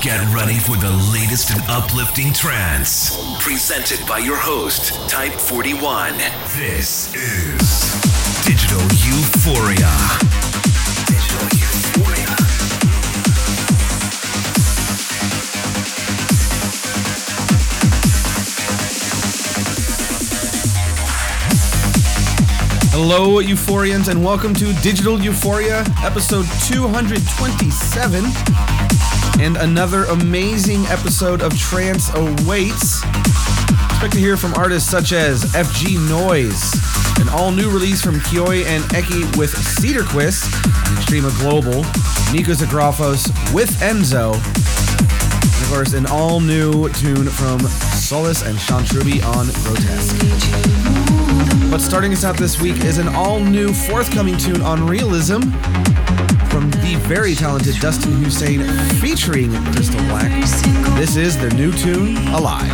Get ready for the latest and uplifting trance. Presented by your host, Type 41. This is Digital Euphoria. Digital Euphoria. Hello, Euphorians, and welcome to Digital Euphoria, episode 227. And another amazing episode of Trance awaits. Expect to hear from artists such as FG Noise, an all new release from Kiyoi and Eky with Cedarquist, and Extrema Global, Nico Zagrafos with Enzo, and of course, an all new tune from Solis and Sean Truby on Grotesque. But starting us out this week is an all new forthcoming tune on Realism from the very talented Dustin Husain featuring Crystal Black. This is their new tune, Alive.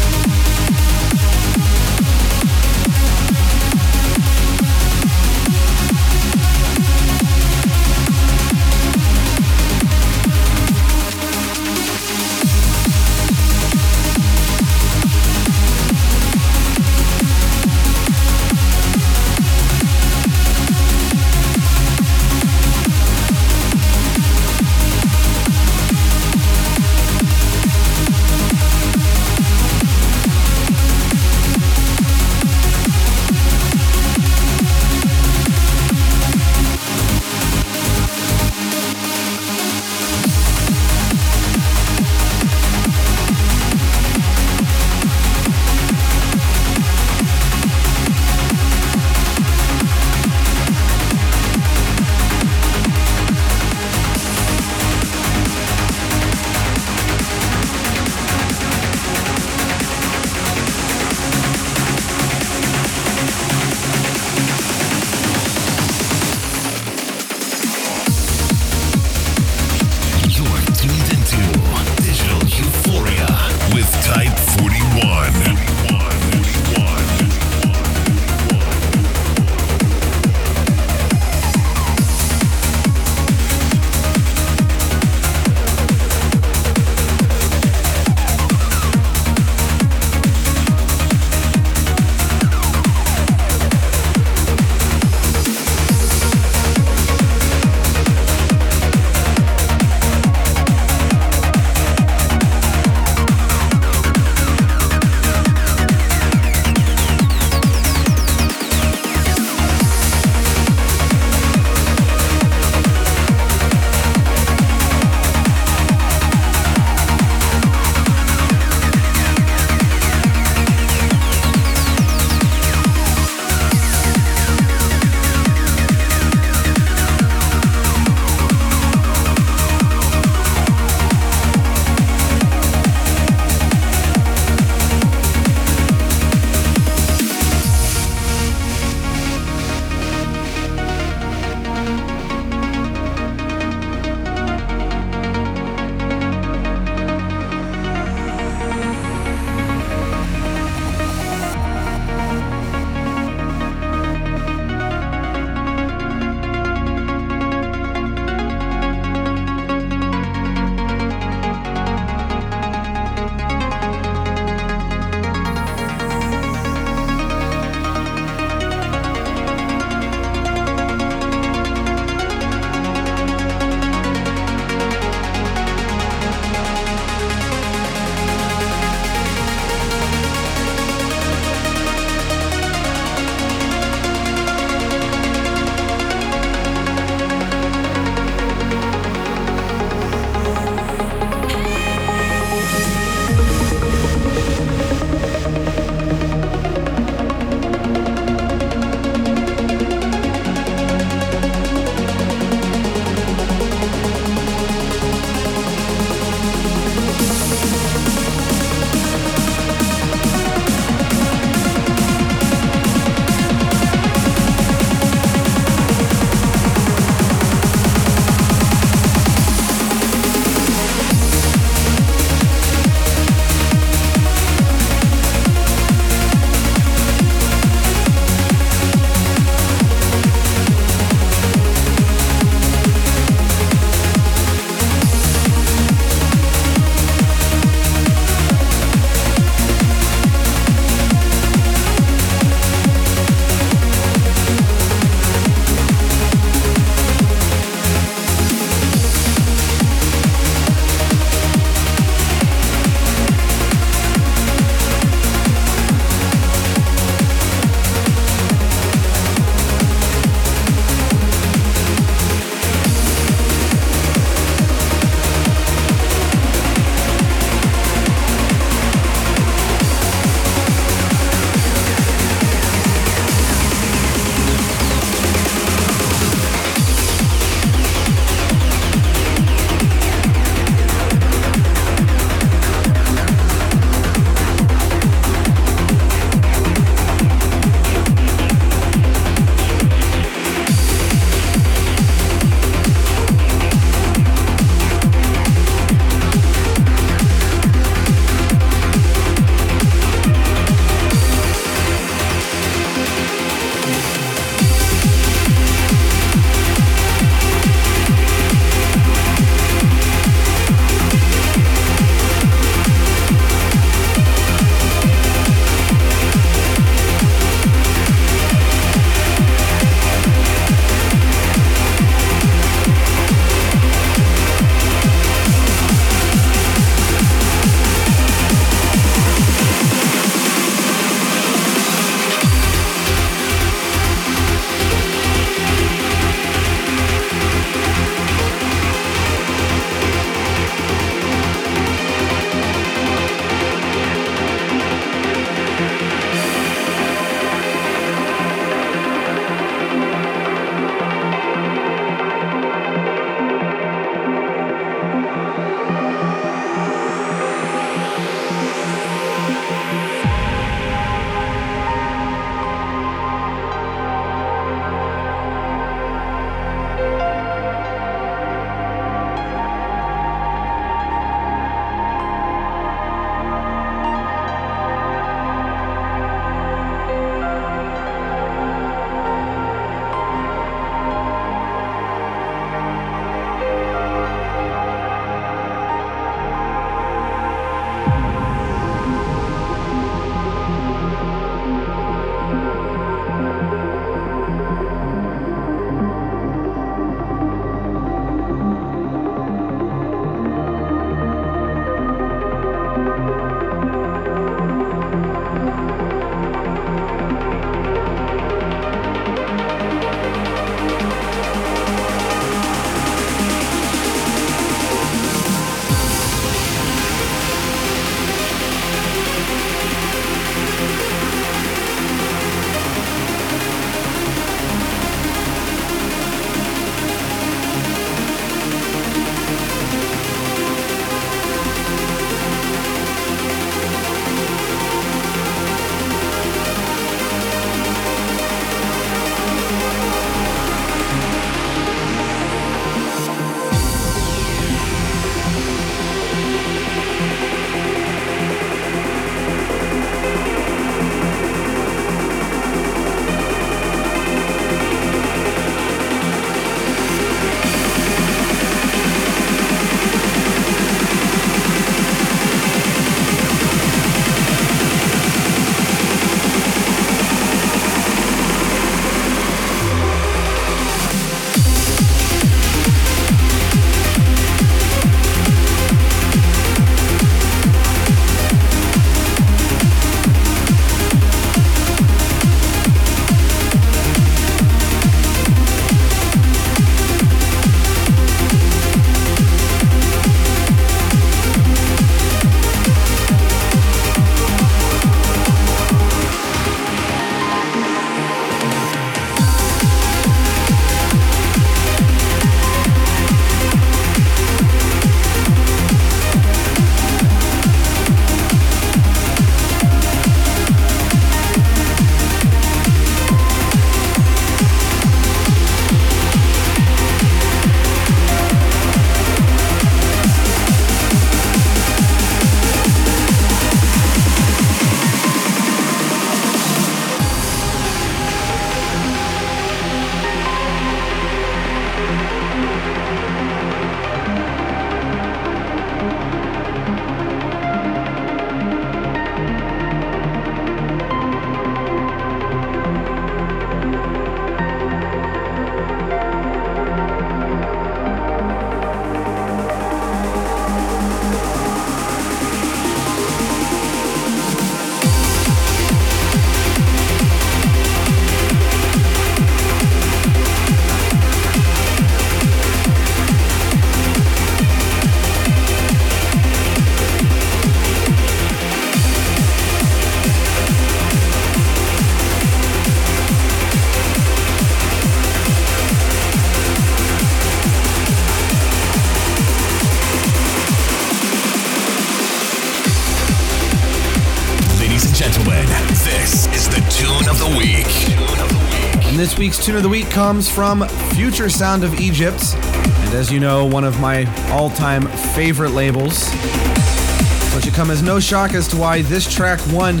Tune of the week comes from Future Sound of Egypt. And as you know, one of my all time favorite labels. So it should come as no shock as to why this track won.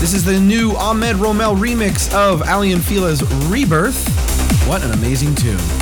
This is the new Ahmed Romel remix of Aly and Fila's Rebirth. What an amazing tune.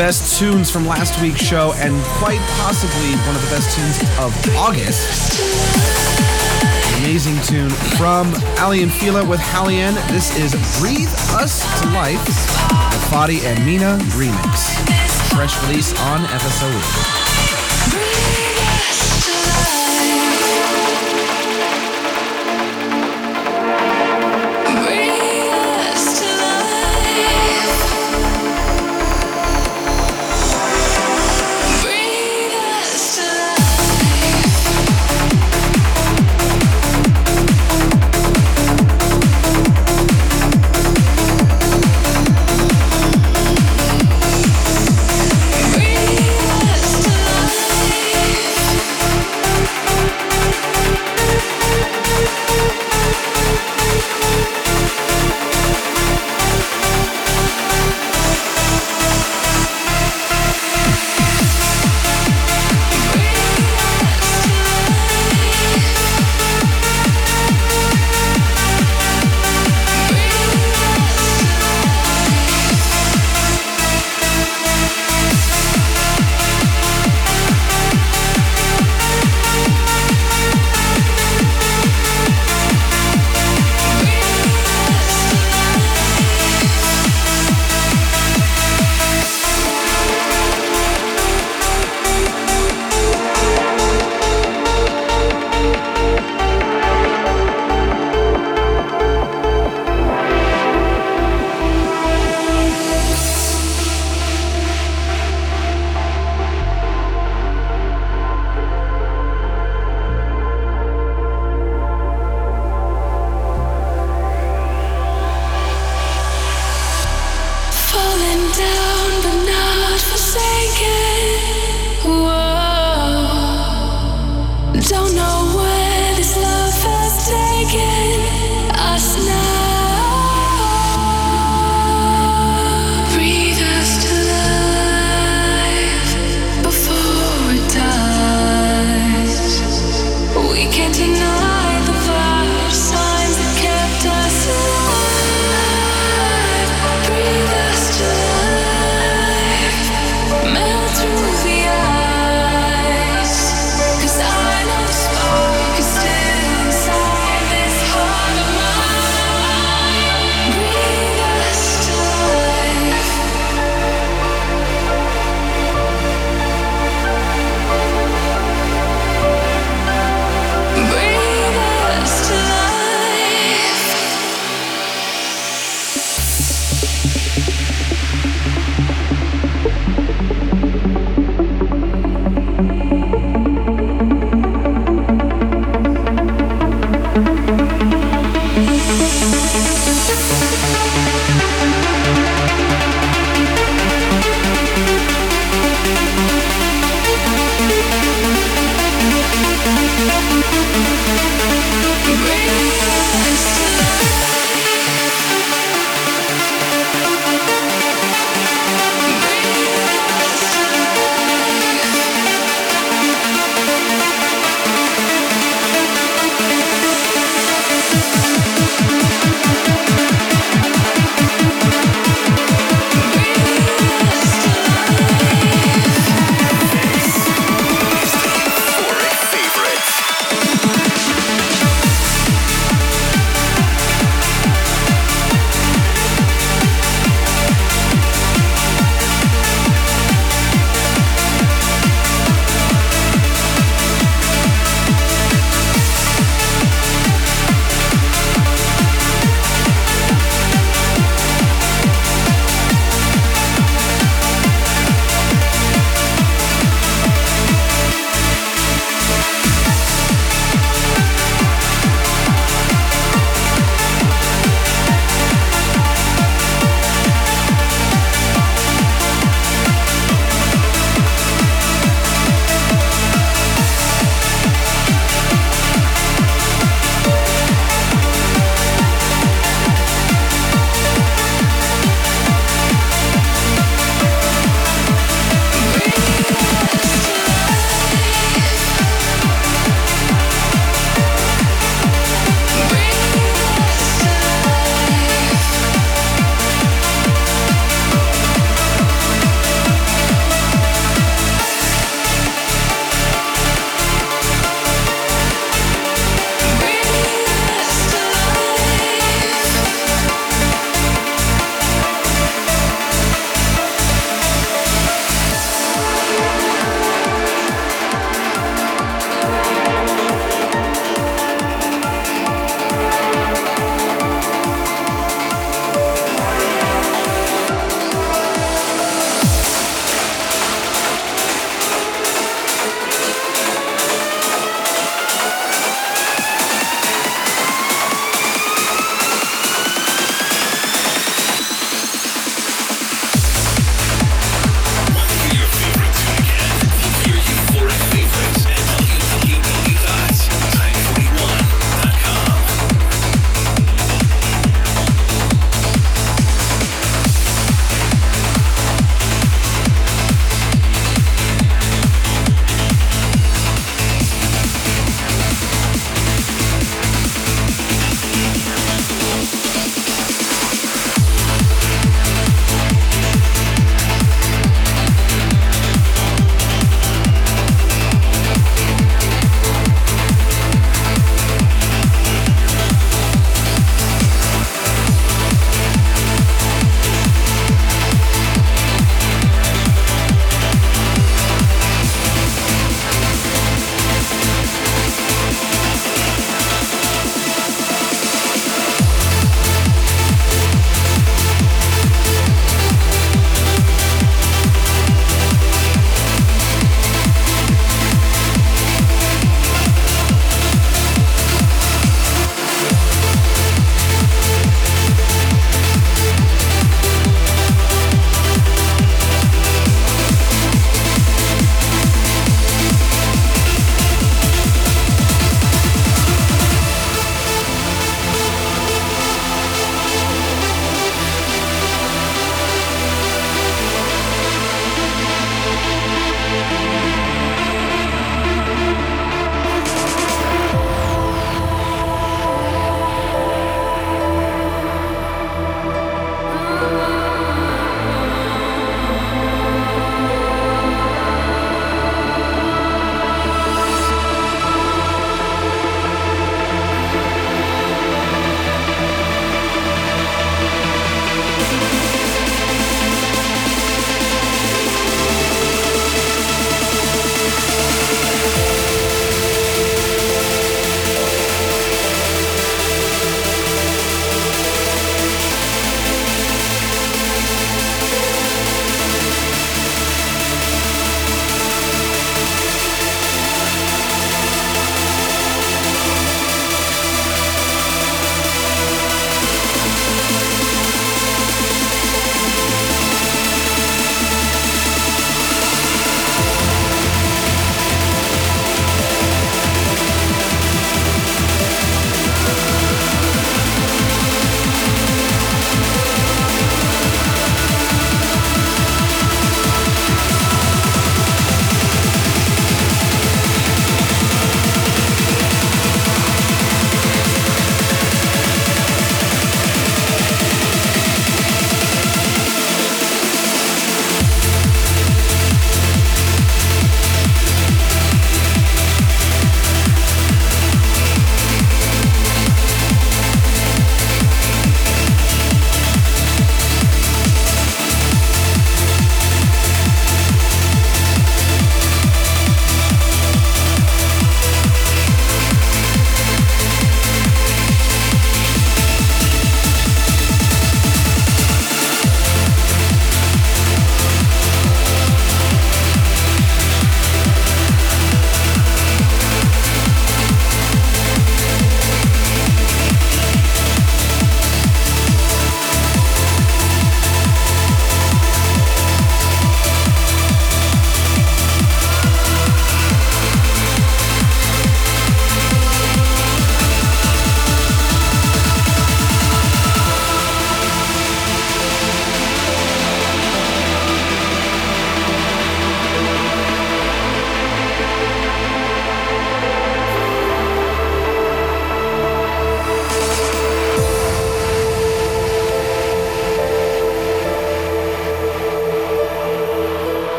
Best tunes from last week's show and quite possibly one of the best tunes of August. Amazing tune from Aly and Fila with Hallian. This is Breathe Us to Life, the Fadi and Mina remix. Fresh release on FSOE.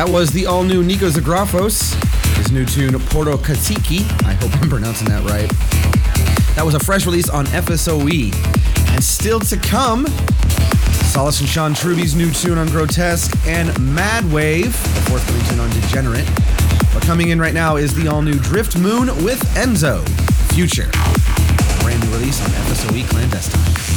That was the all new Nikos Zografos, his new tune Porto Katiki. I hope I'm pronouncing that right. That was a fresh release on FSOE. And still to come, Solis and Sean Truby's new tune on Grotesque and Mad Wave, the forthcoming tune on Degenerate. But coming in right now is the all new Driftmoon with Enzo, Future. Brand new release on FSOE Clandestine.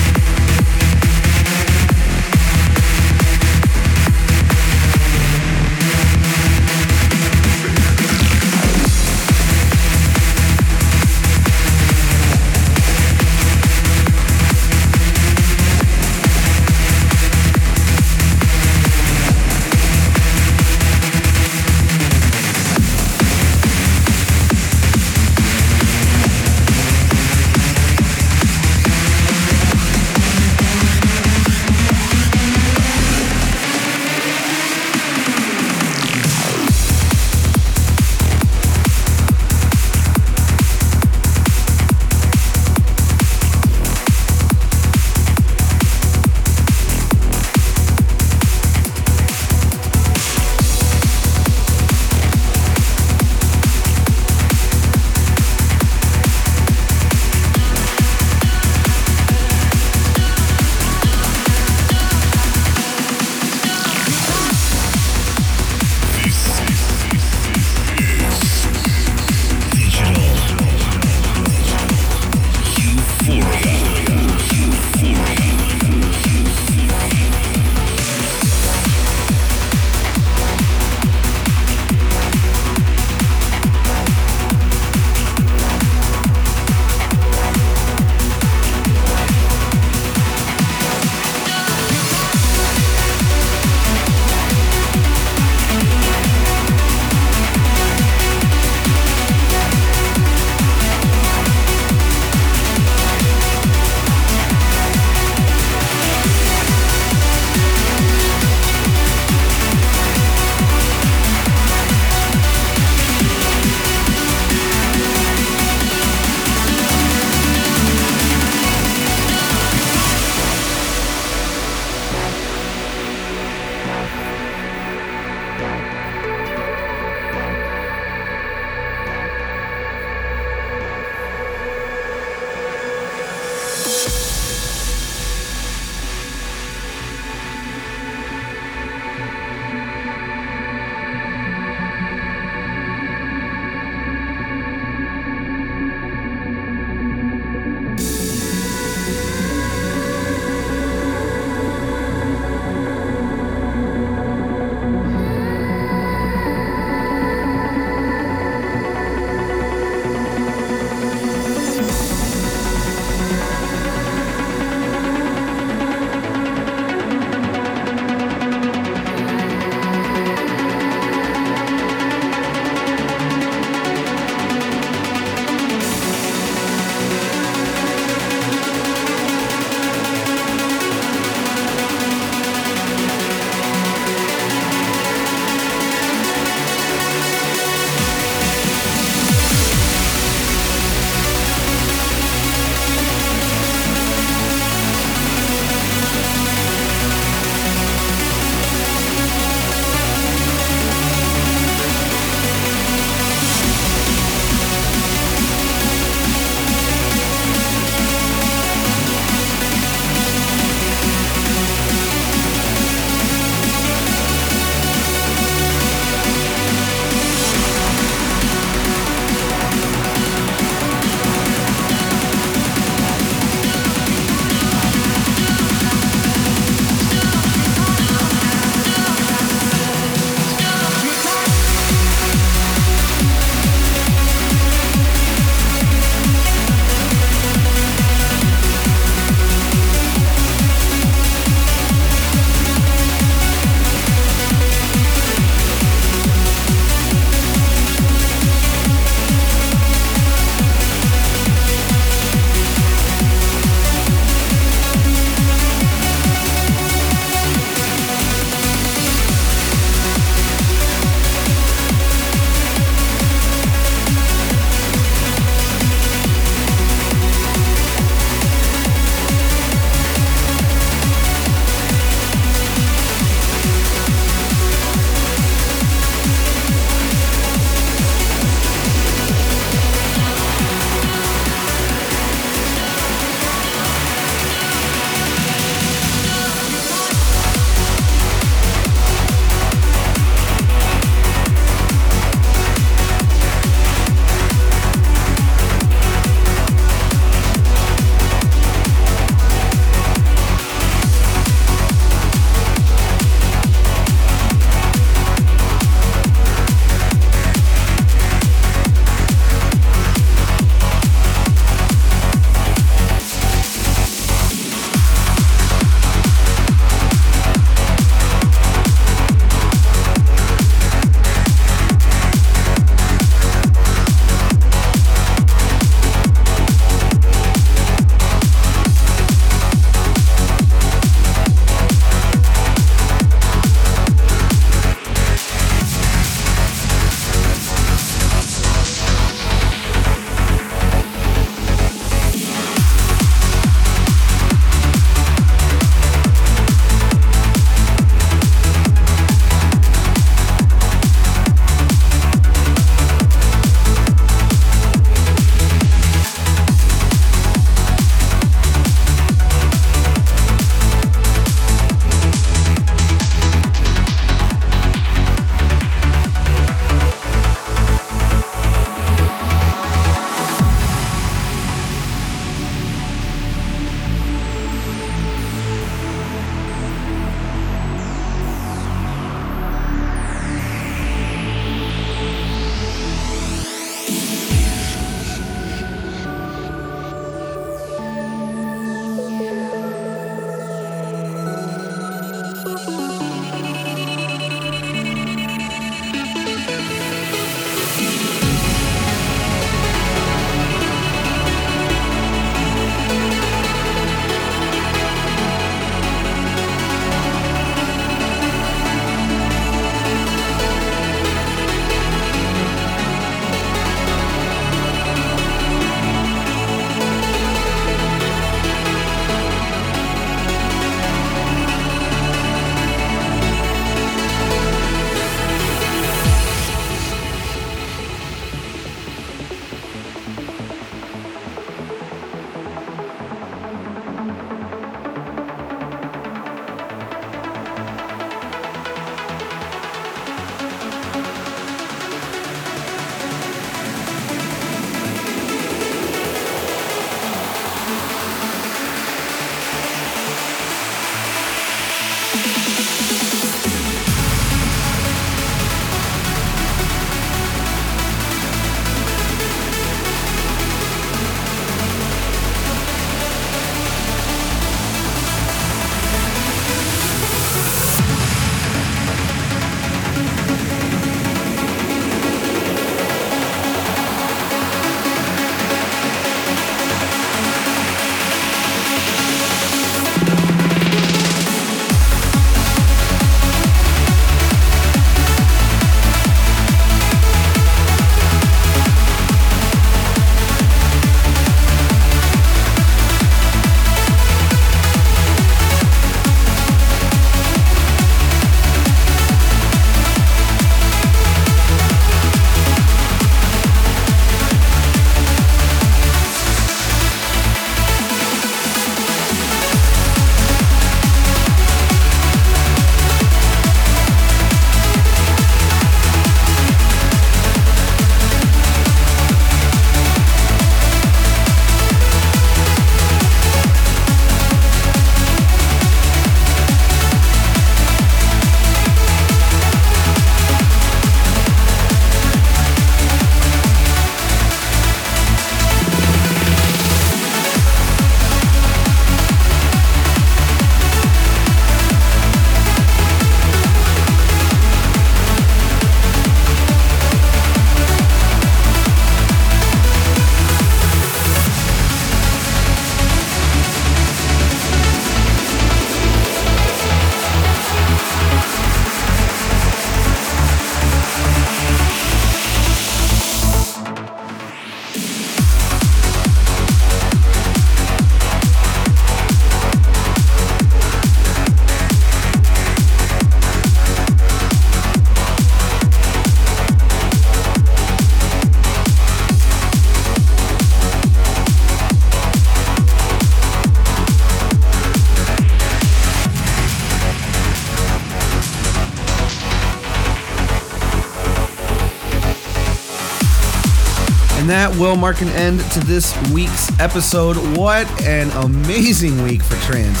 Will mark an end to this week's episode. What an amazing week for trance!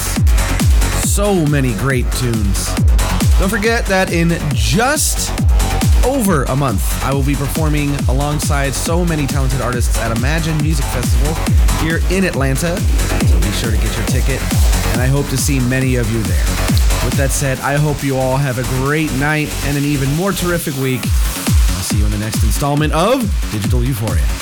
So many great tunes. Don't forget that in just over a month, I will be performing alongside so many talented artists at Imagine Music Festival here in Atlanta. So be sure to get your ticket, and I hope to see many of you there. With that said, I hope you all have a great night and an even more terrific week. I'll see you in the next installment of Digital Euphoria.